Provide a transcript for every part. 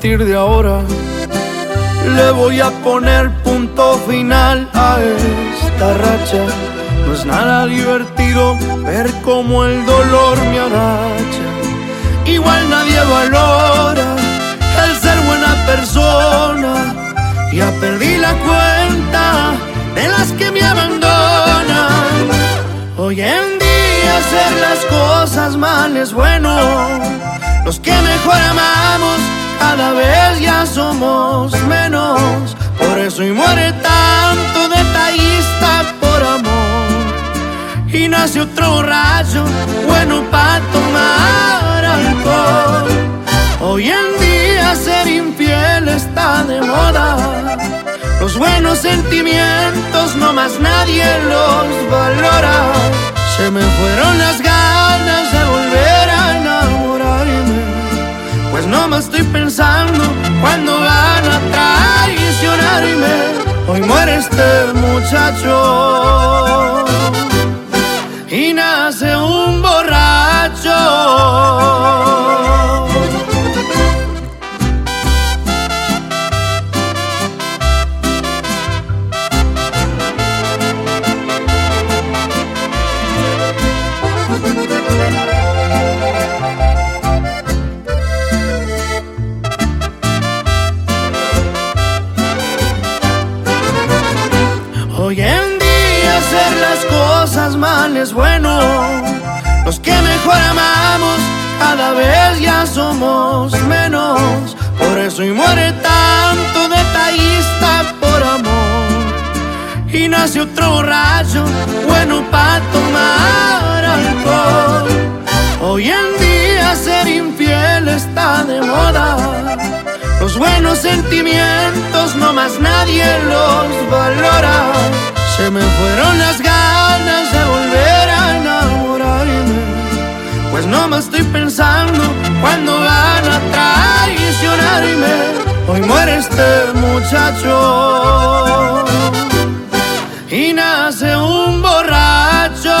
partir de ahora le voy a poner punto final a esta racha. No es nada divertido ver cómo el dolor me agacha. Igual nadie valora el ser buena persona. Ya perdí la cuenta de las que me abandonan. Hoy en día hacer las cosas mal es bueno. Los que mejor amamos cada vez ya somos menos. Por eso y muere tanto detallista por amor. Y nace otro borracho bueno para tomar alcohol. Hoy en día ser infiel está de moda. Los buenos sentimientos no más nadie los valora. Se me fueron las ganas Pues no me estoy pensando cuando van a traicionarme. Hoy muere este muchacho y nace un borracho. No más nadie los valora. Se me fueron las ganas de volver a enamorarme. Pues no me estoy pensando cuando van a traicionarme. Hoy muere este muchacho y nace un borracho.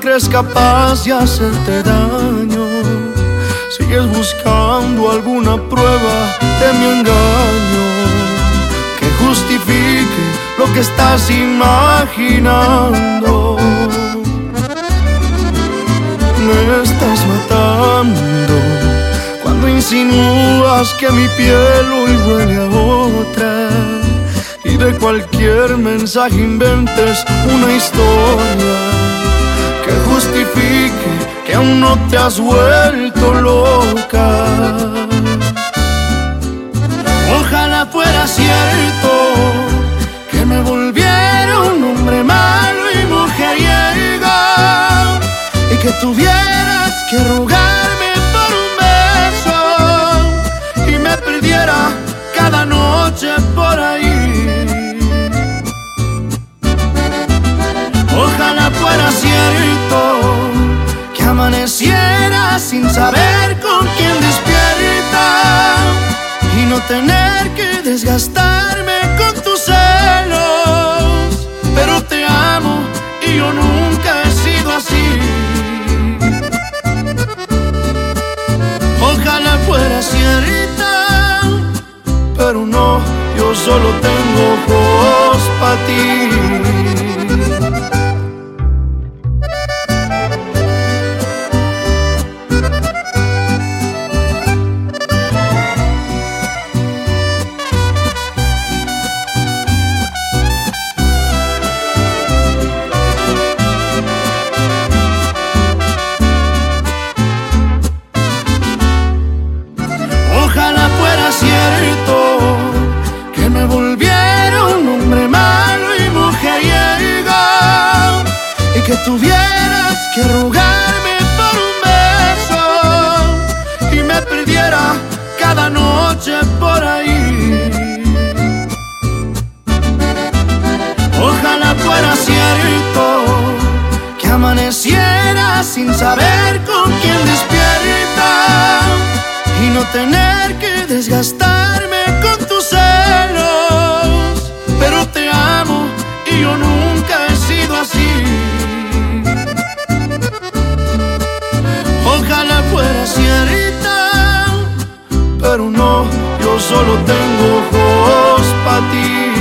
Crees capaz de hacerte daño. Sigues buscando alguna prueba de mi engaño que justifique lo que estás imaginando. Me estás matando cuando insinúas que mi piel hoy huele a otra y de cualquier mensaje inventes una historia justifique que aún no te has vuelto loca. Ojalá fuera cierto que me volviera un hombre malo y mujeriego y que tuvieras amaneciera sin saber con quién despierta y no tener que desgastarme con tus celos. Pero te amo y yo nunca he sido así. Ojalá fuera cierta, pero no, yo solo tengo ojos para ti. Que tuvieras que rogarme por un beso y me perdiera cada noche por ahí. Ojalá fuera cierto que amaneciera sin saber con quién despierta y no tener que desgastarme con tus celos. Pero te amo y yo nunca Ojalá fuera cierta, pero no, yo solo tengo ojos para ti.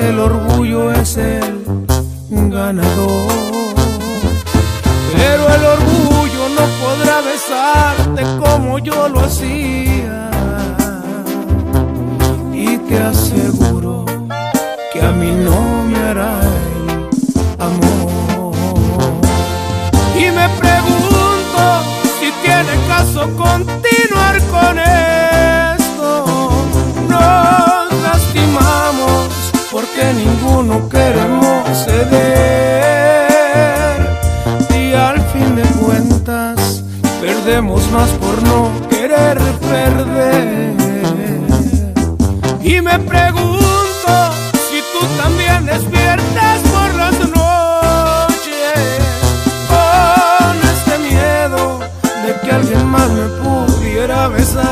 El orgullo es el ganador. Pero el orgullo no podrá besarte como yo lo hacía. Y te aseguro que a mí no me hará el amor. Y me pregunto tiene caso continuar más por no querer perder. Y me pregunto si tú también despiertas por las noches alguien más me pudiera besar.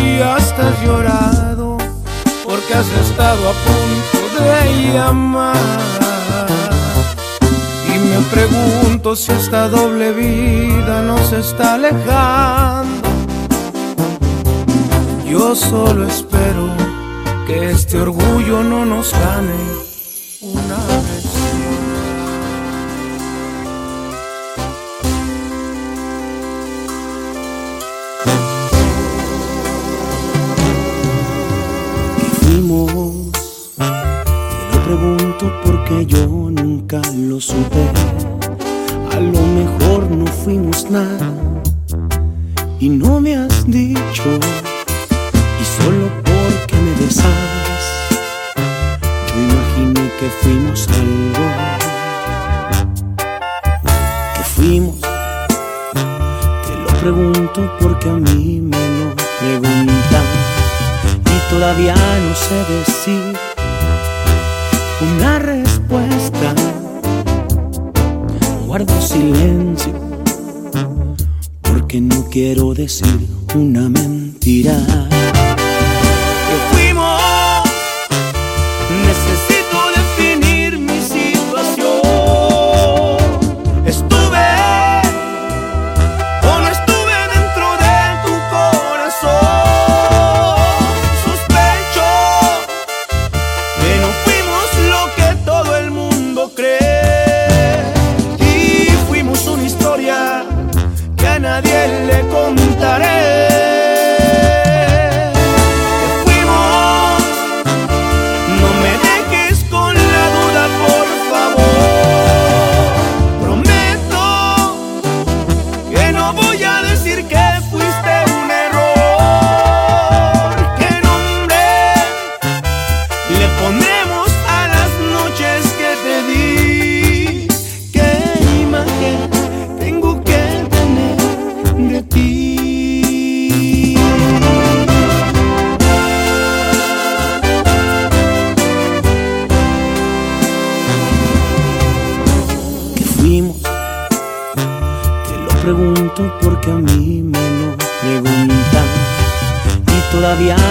Y hasta has llorado porque has estado a punto de llamar. Pregunto si esta doble vida nos está alejando. Yo solo espero que este orgullo no nos gane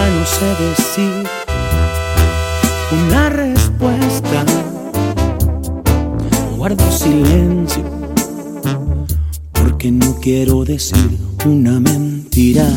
no sé decir una respuesta. Guardo silencio porque no quiero decir una mentira.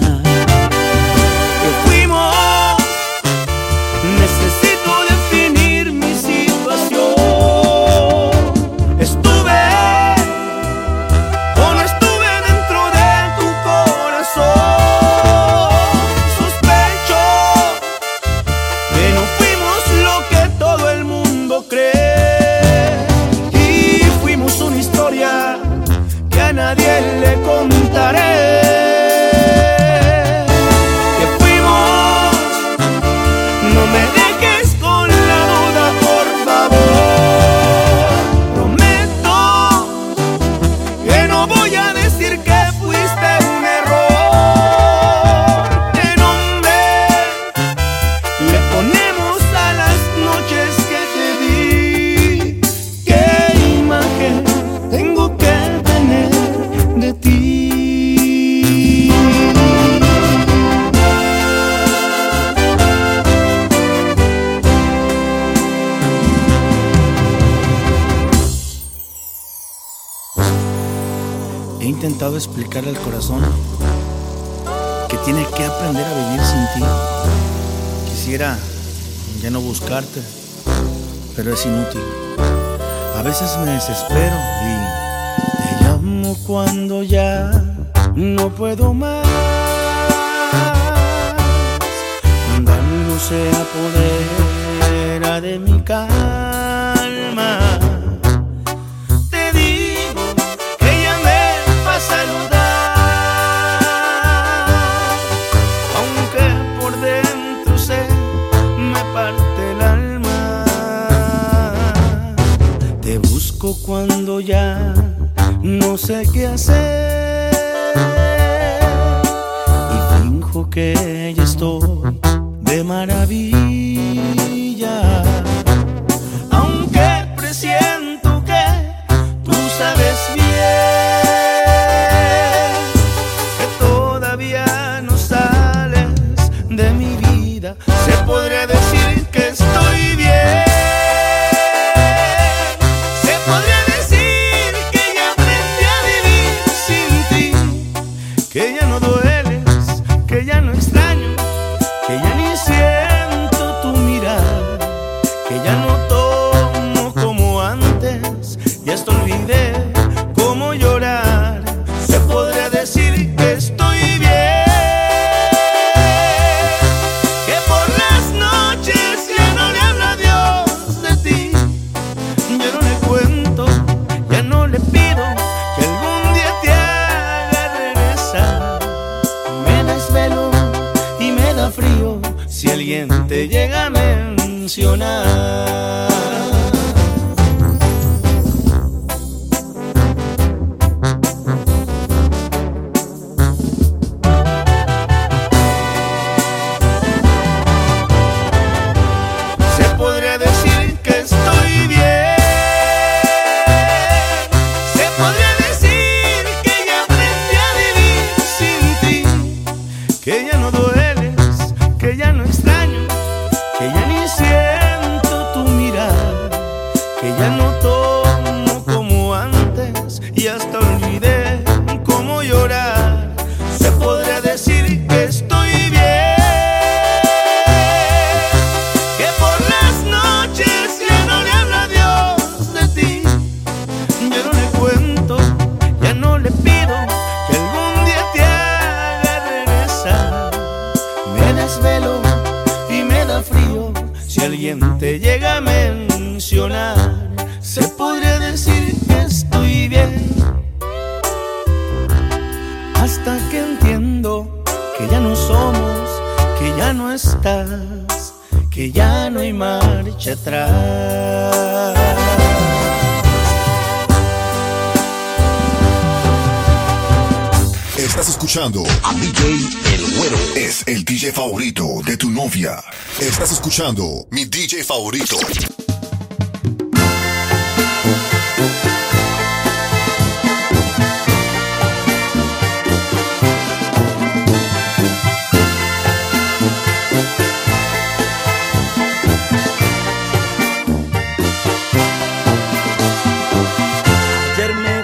se apodera de mi calma. Te digo que llamé a saludar, aunque por dentro se me parte el alma. Te busco cuando ya no sé qué hacer. Mi DJ favorito. quererla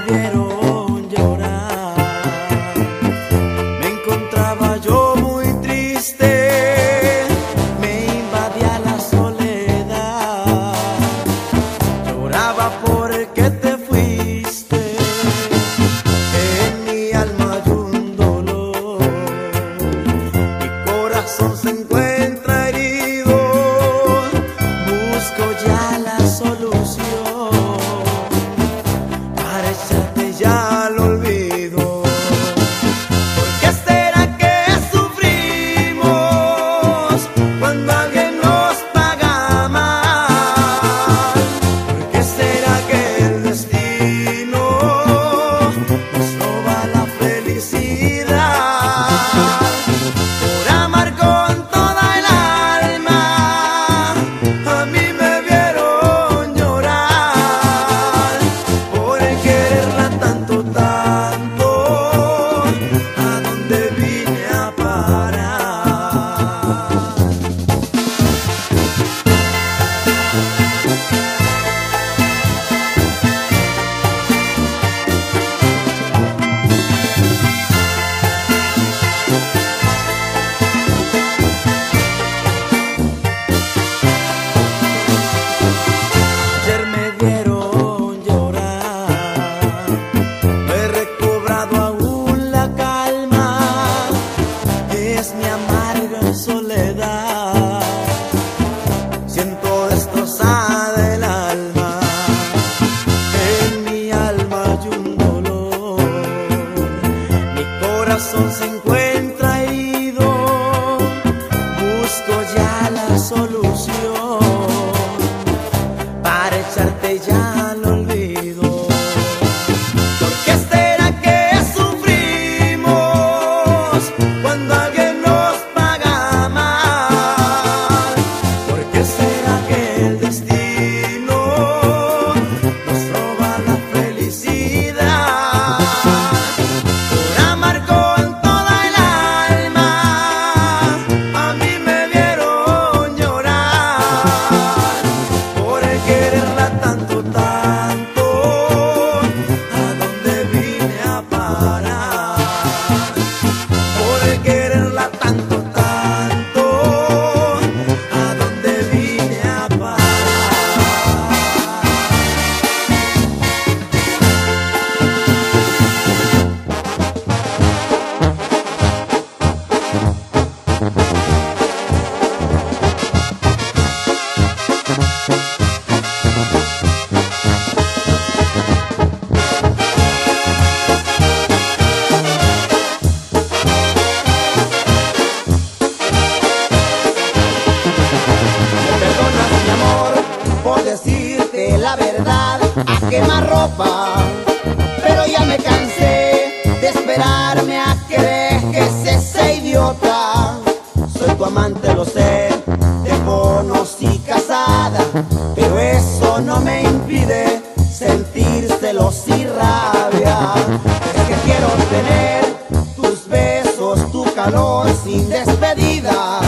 sin despedidas.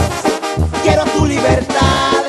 Quiero tu libertad.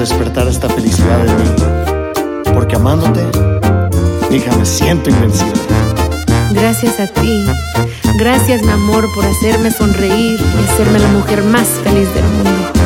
despertar esta felicidad en mí. Porque amándote, hija, me siento invencible. Gracias a ti. Gracias, mi amor, por hacerme sonreír y hacerme la mujer más feliz del mundo.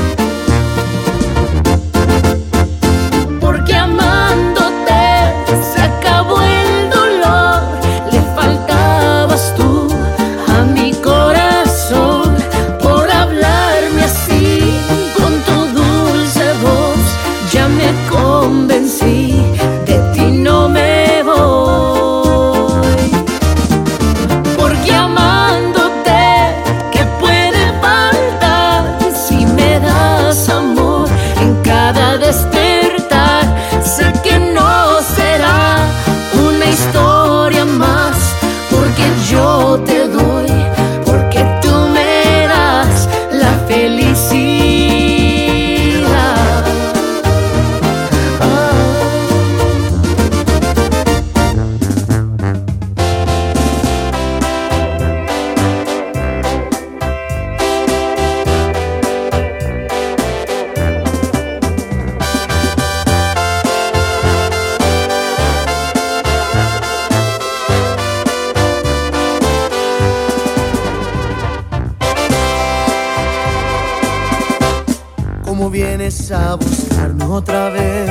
Vienes a buscarme otra vez?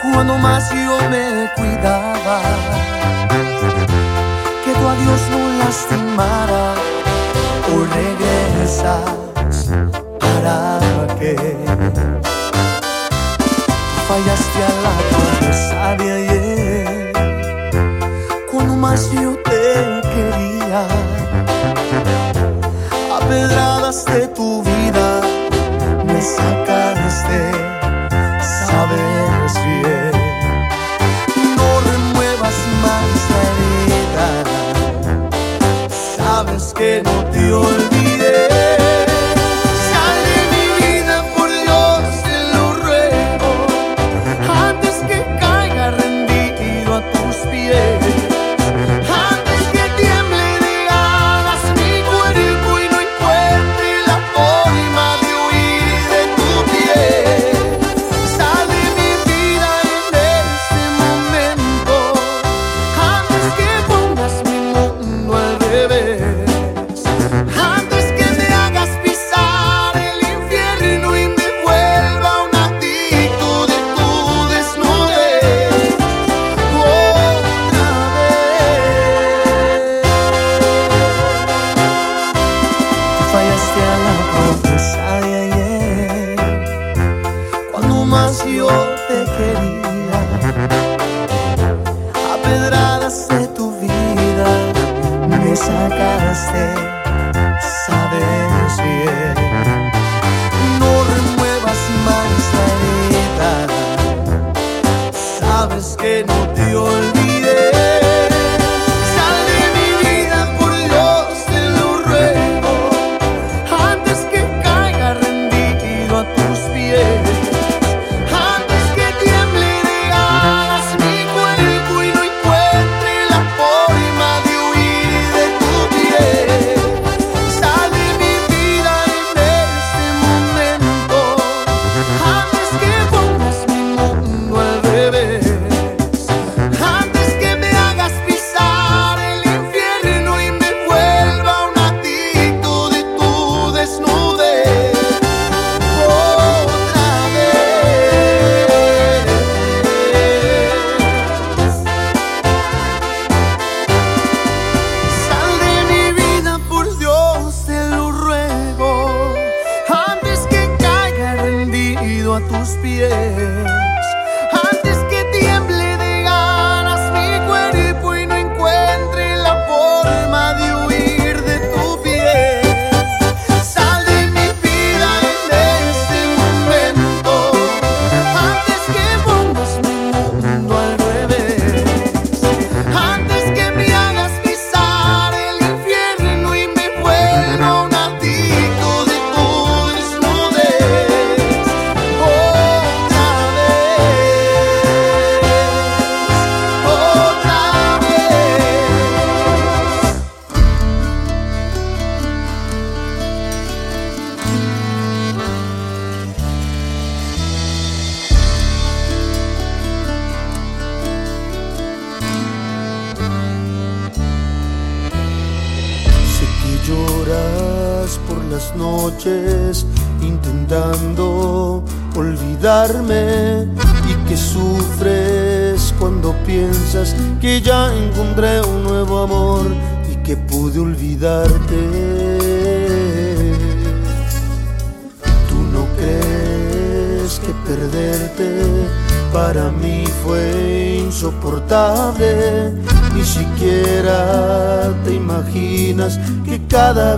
Cuando más yo me cuidaba, que tu adiós no lastimara, o regresas para qué. fallaste a la promesa de ayer, cuando más yo te quería, a pedradas de tu vida sacaste, sabes bien. No remuevas más la herida, sabes que no te olvidé. stay.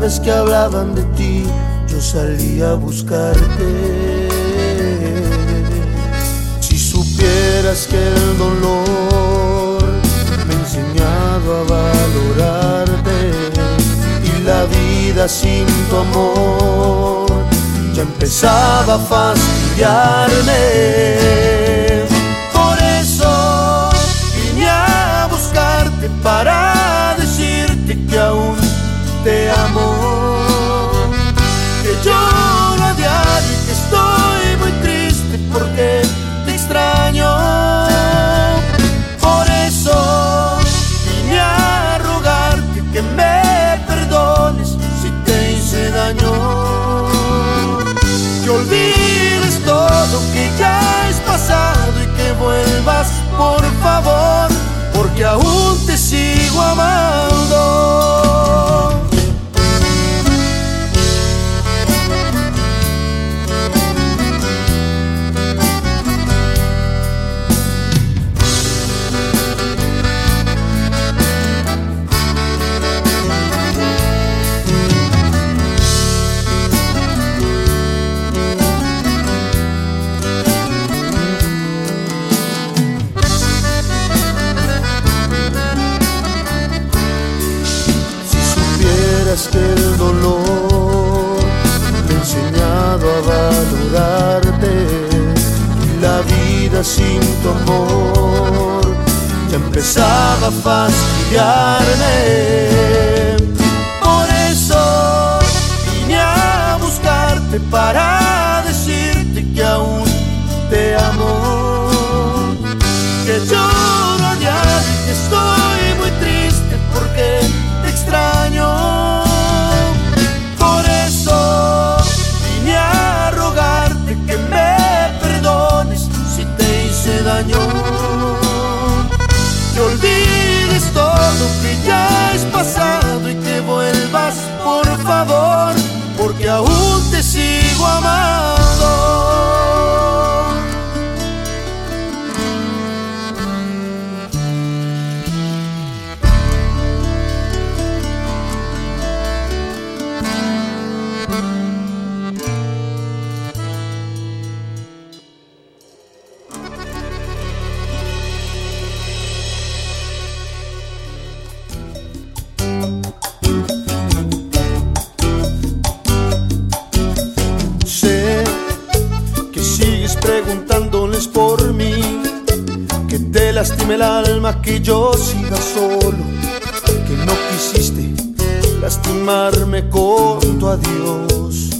Que hablaban de ti, yo salí a buscarte. Si supieras que el dolor me ha enseñado a valorarte y la vida sin tu amor ya empezaba a fastidiarme. Por eso vine a buscarte para empezaba a fastidiarme. Por eso vine a buscarte para el alma, que yo siga solo, que no quisiste lastimarme con tu adiós.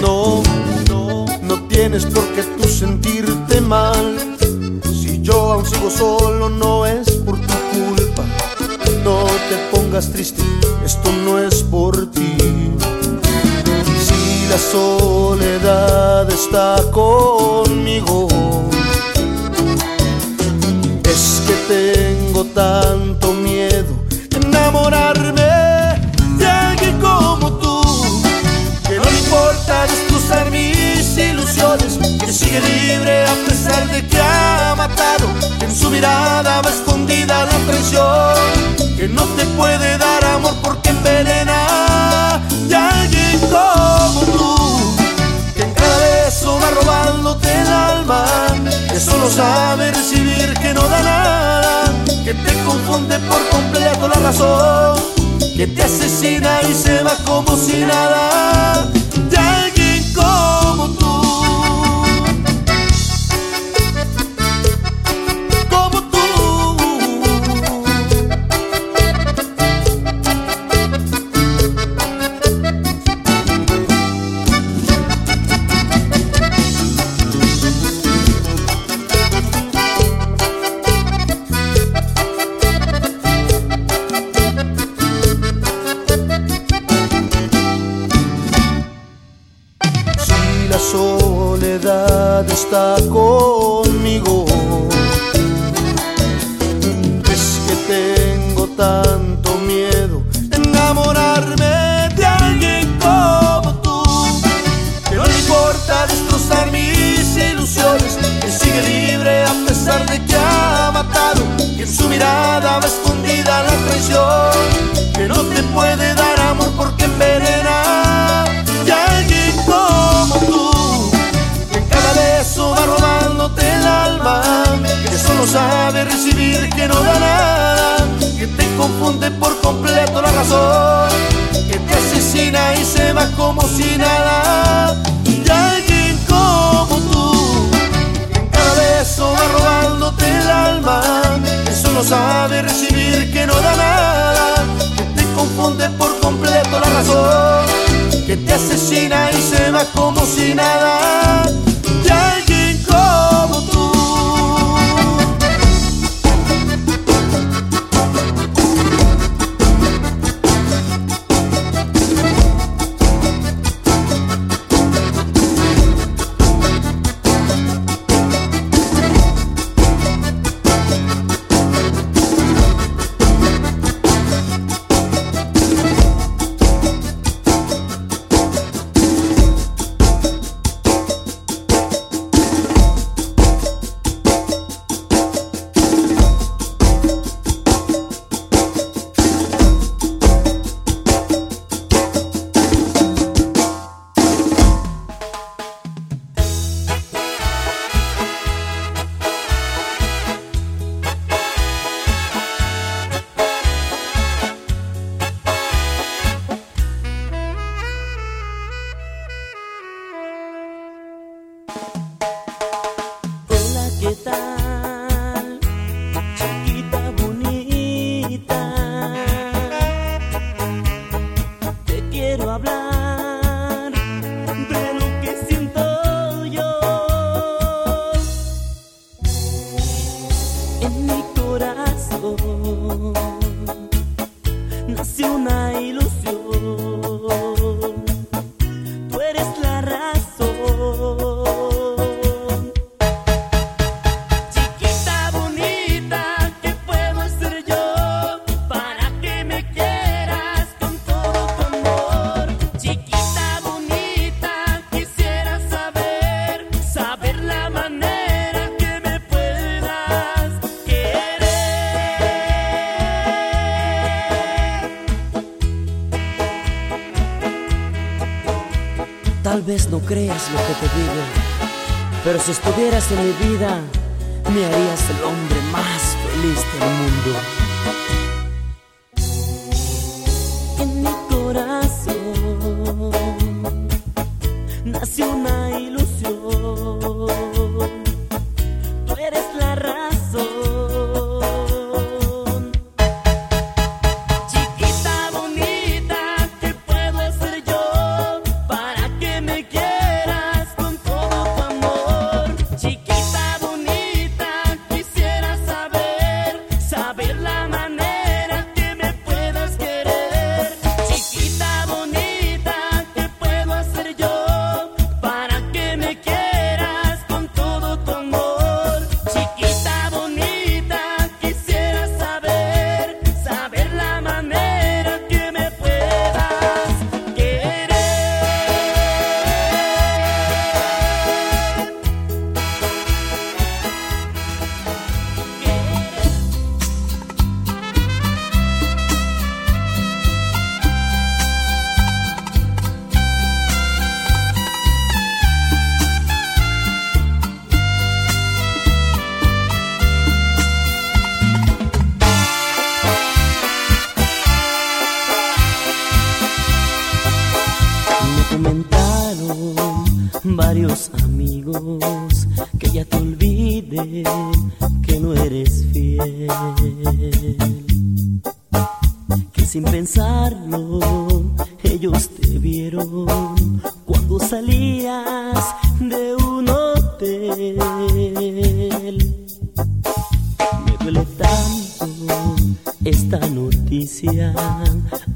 No, no, no tienes por qué tú sentirte mal. Si yo aún sigo solo, no es por tu culpa. No te pongas triste, esto no es por ti. Si la soledad está conmigo, es que tengo tanto miedo de enamorarme de alguien como tú, que no le importa destrozar mis ilusiones, que sigue libre a pesar de que ha matado, en su mirada va escondida la traición, que no te puede dar amor porque envenena alma, que solo sabe recibir, que no da nada, que te confunde por completo la razón, que te asesina y se va como si nada,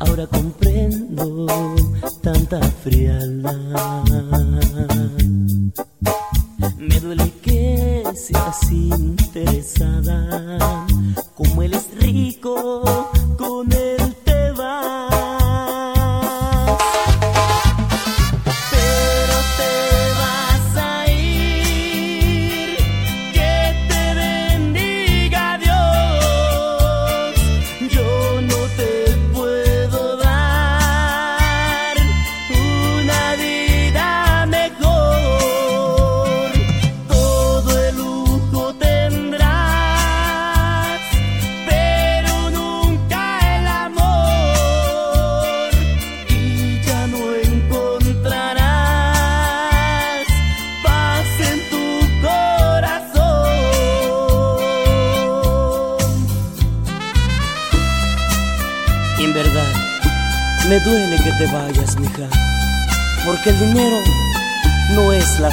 ahora comprendo tanta frialdad. Me duele que seas interesada, como él es rico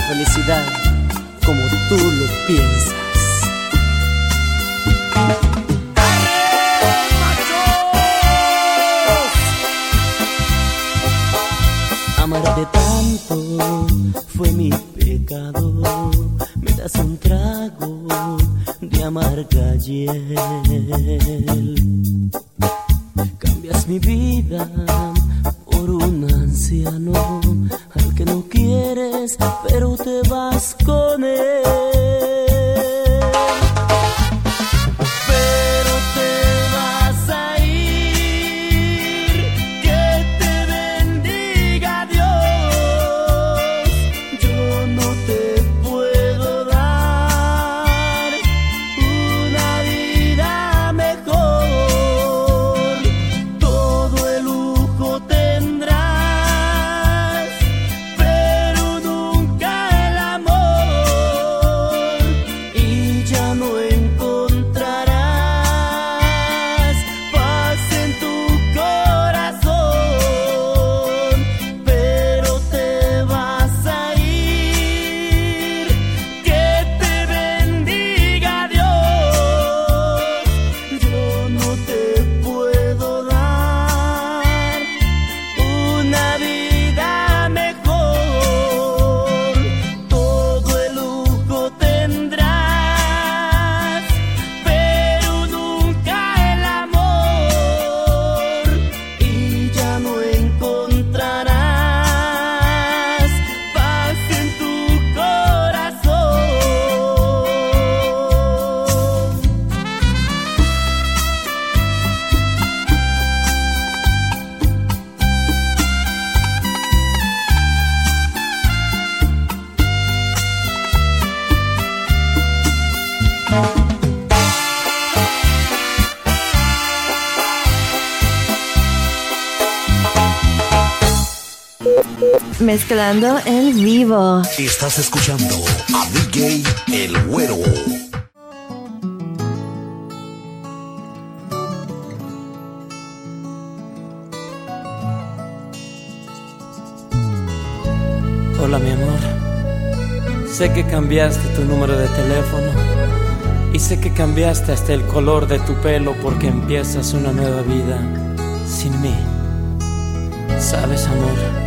felicidad como tú lo piensas. Mezclando en vivo. Estás escuchando a DJ El Güero. Hola mi amor. Sé que cambiaste tu número de teléfono y sé que cambiaste hasta el color de tu pelo porque empiezas una nueva vida sin mí. Sabes amor,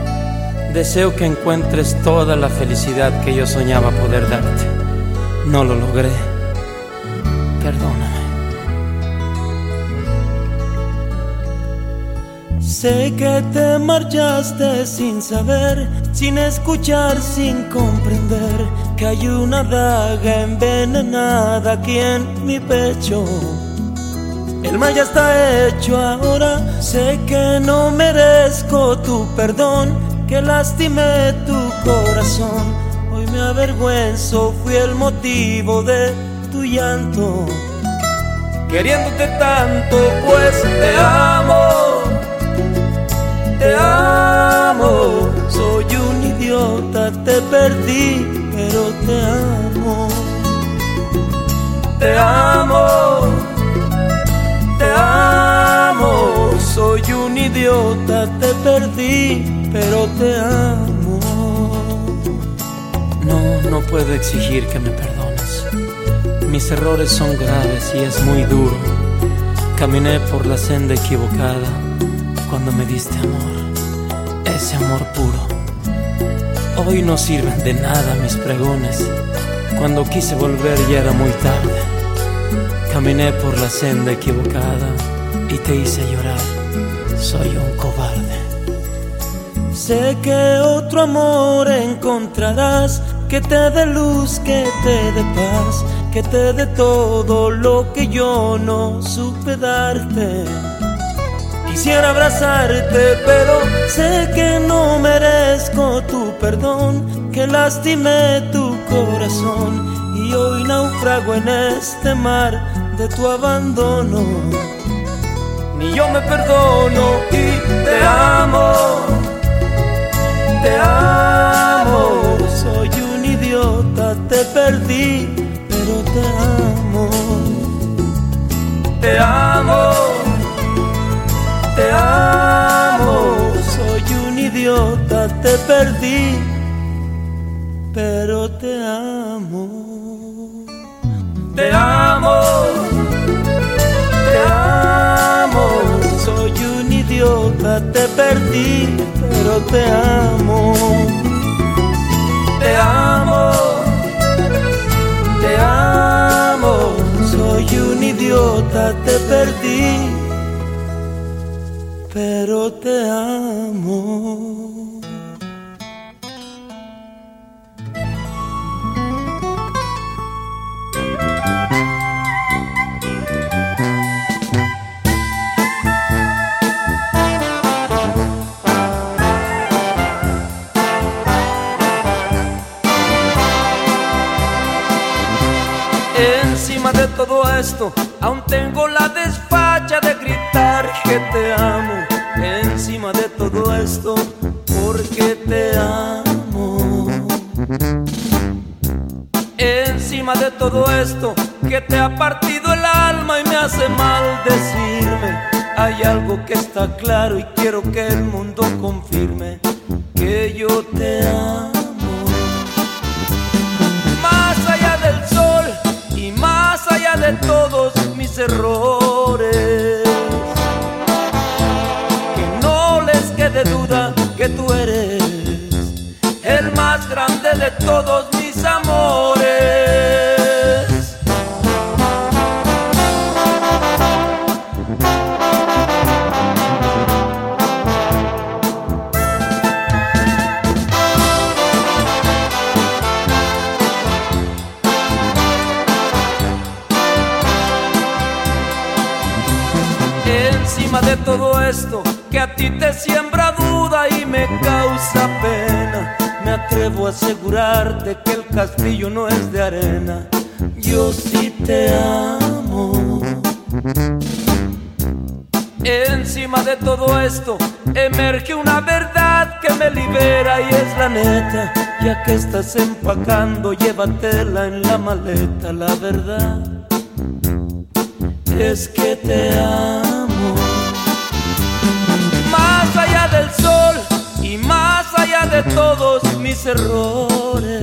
deseo que encuentres toda la felicidad que yo soñaba poder darte. No lo logré. Perdóname. Sé que te marchaste sin saber, sin escuchar, sin comprender que hay una daga envenenada aquí en mi pecho. El mal ya está hecho ahora, sé que no merezco tu perdón, que lastimé tu corazón. Hoy me avergüenzo, fui el motivo de tu llanto. Queriéndote tanto, pues te amo te amo. Soy un idiota, te perdí, pero te amo. Te amo, te amo. Soy un idiota, te perdí, pero te amo. No, no puedo exigir que me perdones. Mis errores son graves y es muy duro. Caminé por la senda equivocada cuando me diste amor, ese amor puro. Hoy no sirven de nada mis pregones, cuando quise volver ya era muy tarde. Caminé por la senda equivocada y te hice llorar, soy un cobarde. Sé que otro amor encontrarás, que te dé luz, que te dé paz, que te dé todo lo que yo no supe darte. Quisiera abrazarte, pero sé que no merezco tu perdón, que lastimé tu corazón y hoy naufrago en este mar de tu abandono. Ni yo me perdono y te amo, te amo. Soy un idiota, te perdí, pero te amo, te amo te amo, soy un idiota, te perdí, pero te amo. Te amo, te amo, soy un idiota, te perdí, pero te amo. Te amo, te amo, soy un idiota, te perdí pero te amo. Todo esto, aún tengo la despacha de gritar que te amo encima de todo esto porque te amo. Encima de todo esto que te ha partido el alma y me hace mal decirme, hay algo que está claro y quiero que el mundo confirme que yo te amo. De todos mis errores. De duda que tú eres el más grande de todos mis que el castillo no es de arena. Yo sí te amo. Encima de todo esto emerge una verdad que me libera y es la neta. Ya que estás empacando, llévatela en la maleta. La verdad es que te amo. Más allá del sol y más allá de todos mis errores.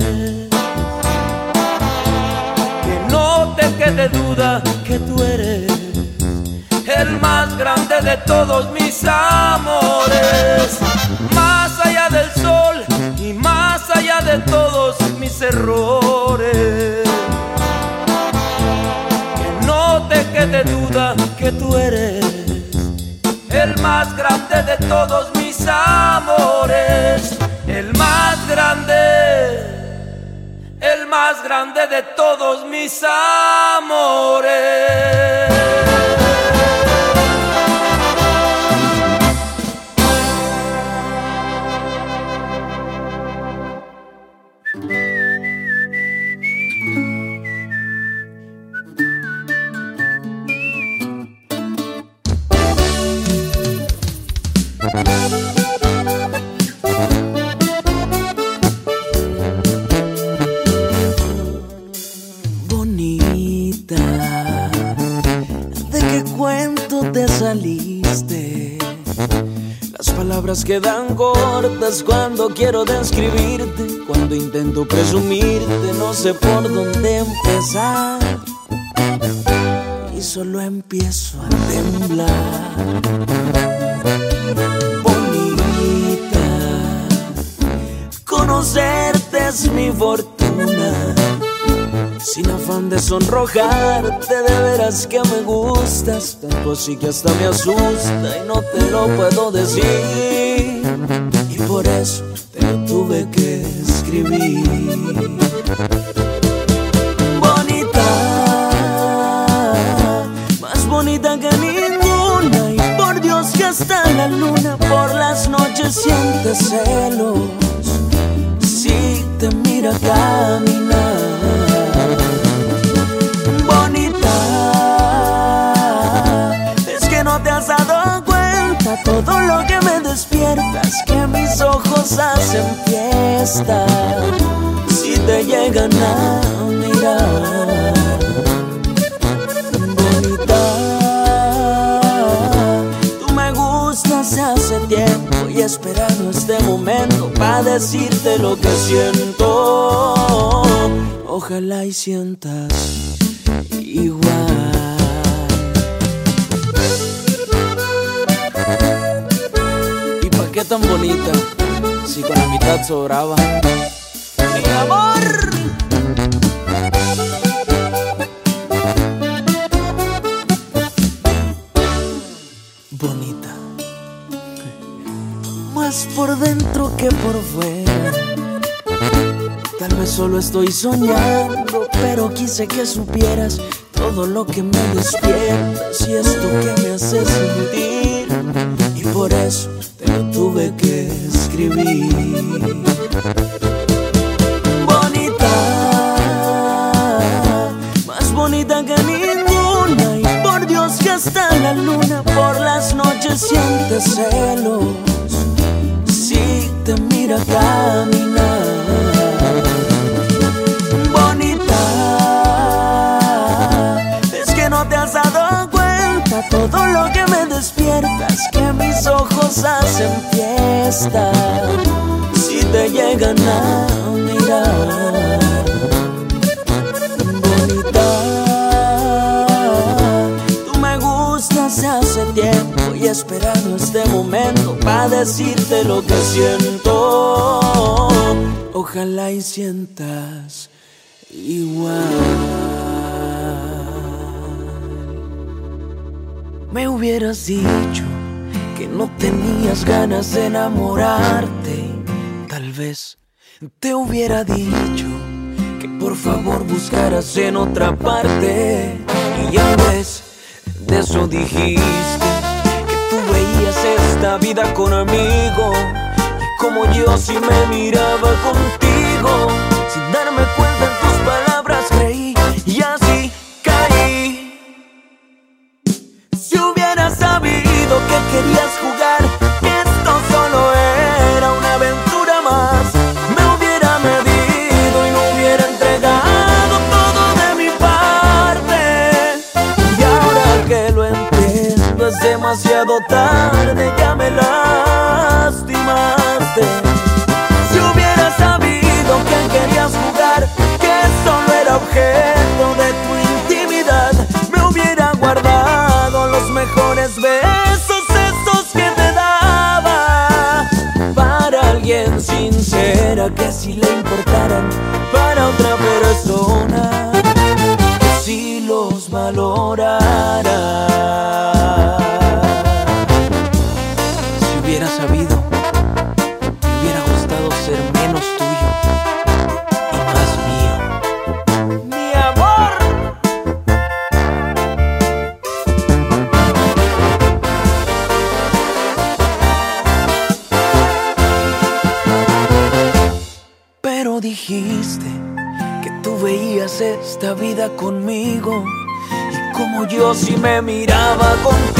Que no te quede duda que tú eres el más grande de todos mis amores. Más allá del sol y más allá de todos mis errores. Que no te quede duda que tú eres el más grande de todos mis más grande de todos mis amores. Quedan cortas cuando quiero describirte, cuando intento presumirte, no sé por dónde empezar. Y solo empiezo a temblar. Bonita, conocerte es mi fortuna. Sin afán de sonrojarte, de veras que me gustas, tanto así que hasta me asusta y no te lo puedo decir y por eso te lo tuve que escribir. Bonita, más bonita que ninguna y por Dios que hasta la luna por las noches siente celos si te mira caminar. Ojos hacen fiesta si te llegan a mirar. Bonita, tú me gustas hace tiempo y esperando este momento para decirte lo que siento. Ojalá y sientas igual. qué tan bonita si con la mitad sobraba. Mi amor. Bonita. Más por dentro que por fuera. Tal vez solo estoy soñando, pero quise que supieras todo lo que me despiertas y esto que me hace sentir. Y por eso tuve que Bonita, más bonita que ninguna. Y por Dios que hasta la luna por las noches siente celos. Si te mira caminar. Bonita, es que no te has dado cuenta todo lo que me despiertas que mis ojos hacen si te llegan a mirar. Bonita, tú me gustas hace tiempo y esperando este momento para decirte lo que siento. Ojalá y sientas igual. Me hubieras dicho que no tenías ganas de enamorarte. Tal vez te hubiera dicho que por favor buscaras en otra parte. Y ya ves, de eso dijiste que tú veías esta vida con amigo. Y como yo si me miraba contigo, demasiado tarde, ya me lastimaste. Si hubiera sabido que querías jugar, que solo era objeto de tu intimidad, me hubiera guardado los mejores besos, esos que te daba. Para alguien sincera que si le importaran, para otra persona, que si los valorara. Dios y me miraba con